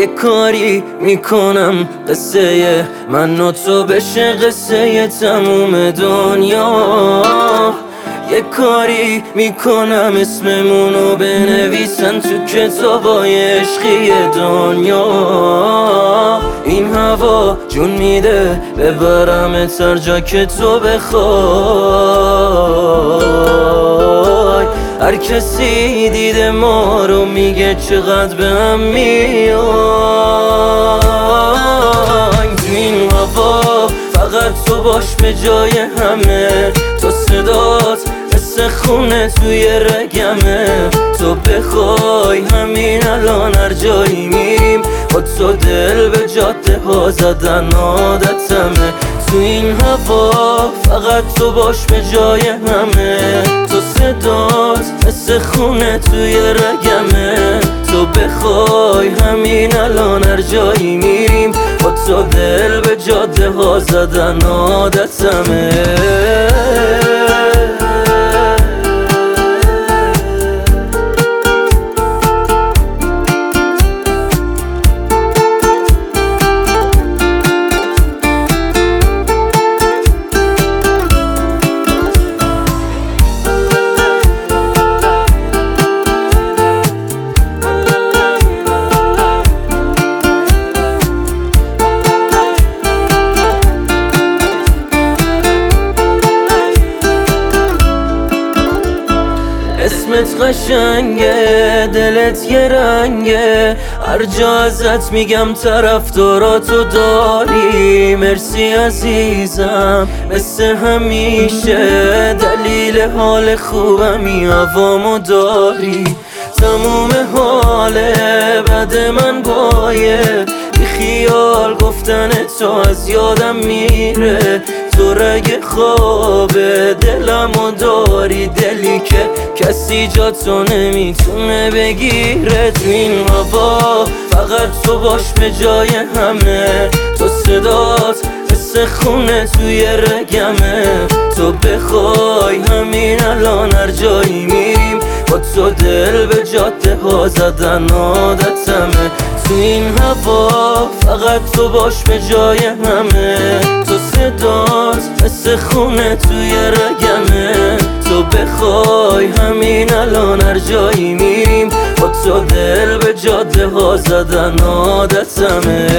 یه کاری می‌کنم قصه من و تو بشه قصه تموم دنیا. یه کاری می‌کنم اسممونو بنویسن تو کتابای عشقی دنیا. این هوا جون میده ببرم تر جا که تو بخوای. کسی دیده ما رو میگه چقدر به هم تو این هوا فقط تو باش به جای همه. تو صدات مثل خونه توی رگمه. تو بخوای همین الان هر جایی میریم با تو دل به جاده ها زدن عادتمه. تو این هوا فقط تو باش به جای همه. تو خونه توی رگمه. تو بخوای همین الان هر جایی میریم. با تو دل به جاده ها زدن عادتمه. اسمت قشنگه دلت یه رنگه. هر جا ازت میگم طرفداراتو داری. مرسی عزیزم مثل همیشه. دلیل حال خوبمی هوامو داری. تموم حاله بد من بایه. بی خیال گفتن تو از یادم میره. رگ خوابه دلم و داری دلی که کسی جا تو نمی‌تونه بگیره تو این هوا. فقط تو باش به جای همه. تو صدات مثل خونه توی رگمه. تو بخوای همین الان هر جایی میریم. با تو دل به جاده ها زدن عادتمه. تو این هوا فقط تو باش به جای همه. تو صدات مثل خونه توی رگمه. تو بخوای همین الان هر جایی میریم. با تو دل به جاده ها زدن عادتمه.